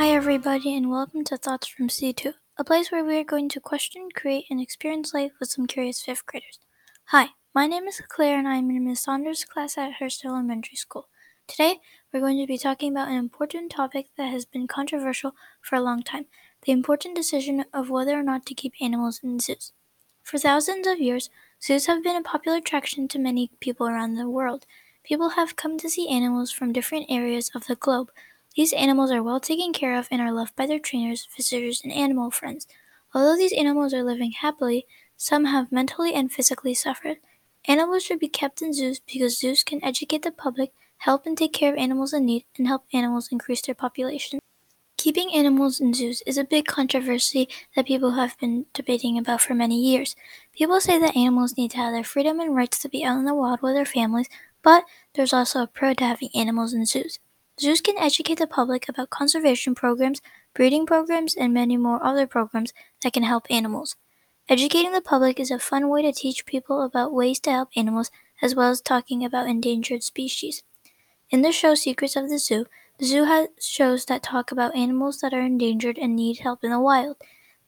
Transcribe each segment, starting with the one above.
Hi, everybody, and welcome to Thoughts from C2, a place where we are going to question, create, and experience life with some curious fifth graders. Hi, my name is Claire, and I'm in Ms. Saunders' class at Hearst Elementary School. Today, we're going to be talking about an important topic that has been controversial for a long time the important decision of whether or not to keep animals in zoos. For thousands of years, zoos have been a popular attraction to many people around the world. People have come to see animals from different areas of the globe. These animals are well taken care of and are loved by their trainers, visitors, and animal friends. Although these animals are living happily, some have mentally and physically suffered. Animals should be kept in zoos because zoos can educate the public, help and take care of animals in need, and help animals increase their population. Keeping animals in zoos is a big controversy that people have been debating about for many years. People say that animals need to have their freedom and rights to be out in the wild with their families, but there's also a pro to having animals in zoos. Zoos can educate the public about conservation programs, breeding programs, and many more other programs that can help animals. Educating the public is a fun way to teach people about ways to help animals as well as talking about endangered species. In the show Secrets of the Zoo, the zoo has shows that talk about animals that are endangered and need help in the wild.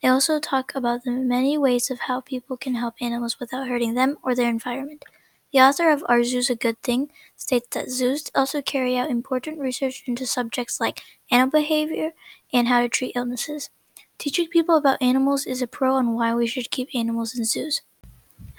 They also talk about the many ways of how people can help animals without hurting them or their environment. The author of Are Zoos a Good Thing states that zoos also carry out important research into subjects like animal behavior and how to treat illnesses. Teaching people about animals is a pro on why we should keep animals in zoos.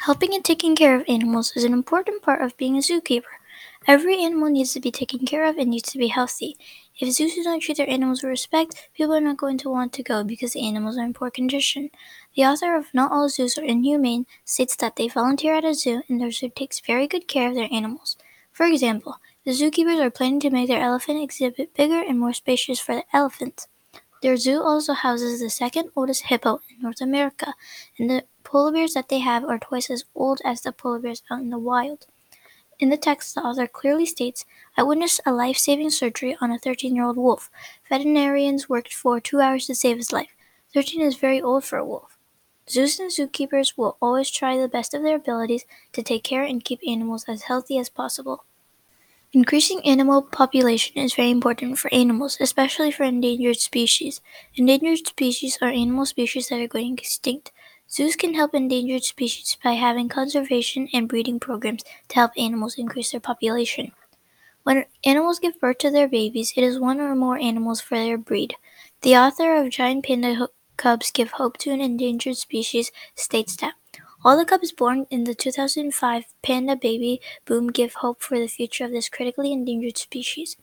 Helping and taking care of animals is an important part of being a zookeeper. Every animal needs to be taken care of and needs to be healthy. If zoos do not treat their animals with respect, people are not going to want to go because the animals are in poor condition. The author of Not All Zoos Are Inhumane states that they volunteer at a zoo and their zoo takes very good care of their animals. For example, the zookeepers are planning to make their elephant exhibit bigger and more spacious for the elephants. Their zoo also houses the second oldest hippo in North America, and the polar bears that they have are twice as old as the polar bears out in the wild. In the text, the author clearly states, I witnessed a life saving surgery on a 13 year old wolf. Veterinarians worked for two hours to save his life. 13 is very old for a wolf. Zoos and zookeepers will always try the best of their abilities to take care and keep animals as healthy as possible. Increasing animal population is very important for animals, especially for endangered species. Endangered species are animal species that are going extinct. Zoos can help endangered species by having conservation and breeding programs to help animals increase their population. When animals give birth to their babies, it is one or more animals for their breed. The author of Giant Panda Cubs Give Hope to an Endangered Species states that all the cubs born in the 2005 panda baby boom give hope for the future of this critically endangered species.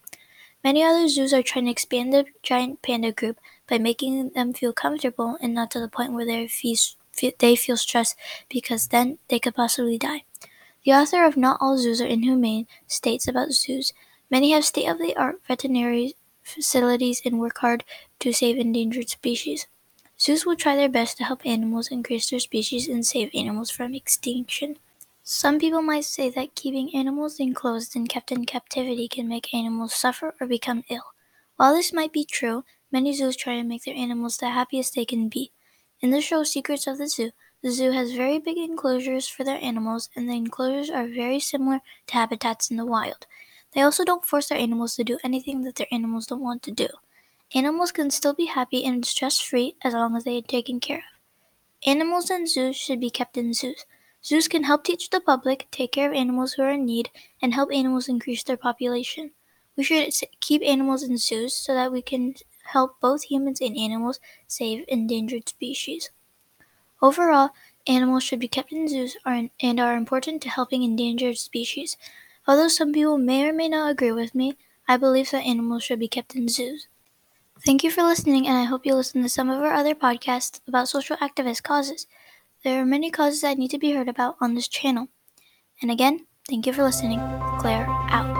Many other zoos are trying to expand the giant panda group by making them feel comfortable and not to the point where they they feel stressed because then they could possibly die. The author of Not All Zoos Are Inhumane states about zoos many have state of the art veterinary facilities and work hard to save endangered species. Zoos will try their best to help animals increase their species and save animals from extinction. Some people might say that keeping animals enclosed and kept in captivity can make animals suffer or become ill. While this might be true, many zoos try to make their animals the happiest they can be. In the show Secrets of the Zoo, the zoo has very big enclosures for their animals, and the enclosures are very similar to habitats in the wild. They also don't force their animals to do anything that their animals don't want to do. Animals can still be happy and stress free as long as they are taken care of. Animals in zoos should be kept in zoos. Zoos can help teach the public, take care of animals who are in need, and help animals increase their population. We should keep animals in zoos so that we can help both humans and animals save endangered species. Overall, animals should be kept in zoos and are important to helping endangered species. Although some people may or may not agree with me, I believe that animals should be kept in zoos. Thank you for listening, and I hope you listen to some of our other podcasts about social activist causes. There are many causes that need to be heard about on this channel. And again, thank you for listening. Claire out.